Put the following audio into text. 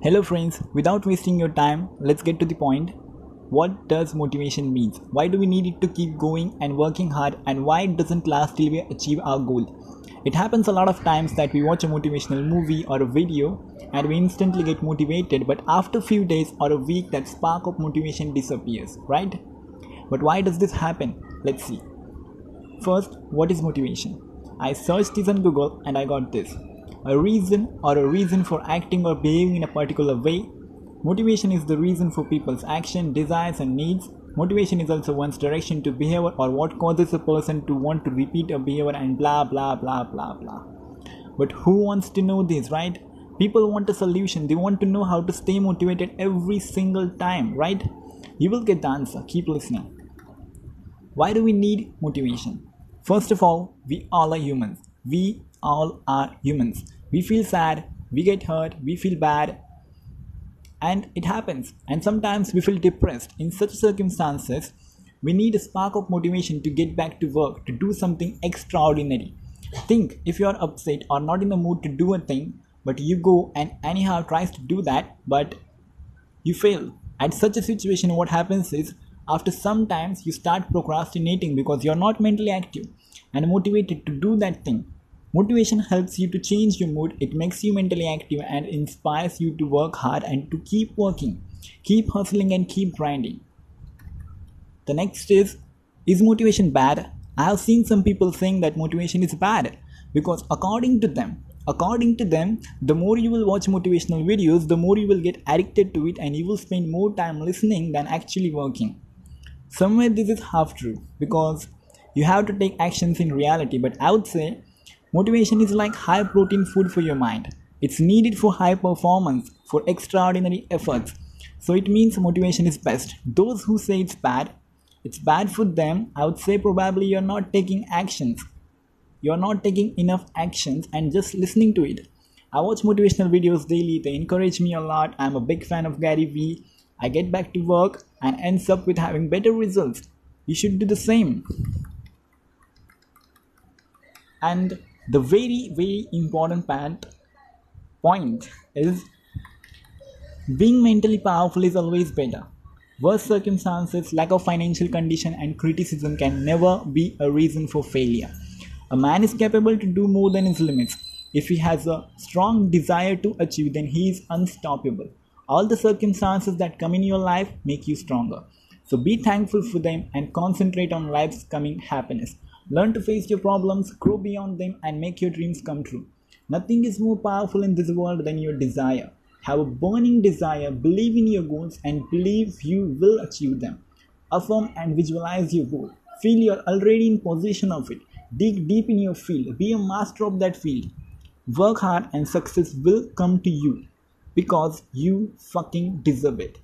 Hello friends, without wasting your time, let's get to the point. What does motivation means? Why do we need it to keep going and working hard and why it doesn't last till we achieve our goal? It happens a lot of times that we watch a motivational movie or a video and we instantly get motivated but after few days or a week that spark of motivation disappears, right? But why does this happen? Let's see. First, what is motivation? I searched this on Google and I got this a reason or a reason for acting or behaving in a particular way. Motivation is the reason for people's action, desires, and needs. Motivation is also one's direction to behavior or what causes a person to want to repeat a behavior and blah blah blah blah blah. But who wants to know this, right? People want a solution. They want to know how to stay motivated every single time, right? You will get the answer. Keep listening. Why do we need motivation? First of all, we all are humans. We all are humans. We feel sad, we get hurt, we feel bad, and it happens. And sometimes we feel depressed. In such circumstances, we need a spark of motivation to get back to work, to do something extraordinary. Think if you are upset or not in the mood to do a thing, but you go and anyhow tries to do that, but you fail. At such a situation, what happens is after some times you start procrastinating because you're not mentally active and motivated to do that thing Motivation helps you to change your mood, it makes you mentally active and inspires you to work hard and to keep working, keep hustling, and keep grinding. The next is Is motivation bad? I have seen some people saying that motivation is bad because, according to them, according to them, the more you will watch motivational videos, the more you will get addicted to it and you will spend more time listening than actually working. Somewhere this is half true because you have to take actions in reality, but I would say Motivation is like high protein food for your mind. It's needed for high performance, for extraordinary efforts. So it means motivation is best. Those who say it's bad, it's bad for them, I would say probably you're not taking actions. You're not taking enough actions and just listening to it. I watch motivational videos daily, they encourage me a lot. I'm a big fan of Gary Vee. I get back to work and ends up with having better results. You should do the same. And the very very important part point is being mentally powerful is always better. Worse circumstances lack of financial condition and criticism can never be a reason for failure. A man is capable to do more than his limits. If he has a strong desire to achieve then he is unstoppable. All the circumstances that come in your life make you stronger. So be thankful for them and concentrate on life's coming happiness Learn to face your problems, grow beyond them, and make your dreams come true. Nothing is more powerful in this world than your desire. Have a burning desire, believe in your goals, and believe you will achieve them. Affirm and visualize your goal. Feel you're already in possession of it. Dig deep in your field. Be a master of that field. Work hard, and success will come to you because you fucking deserve it.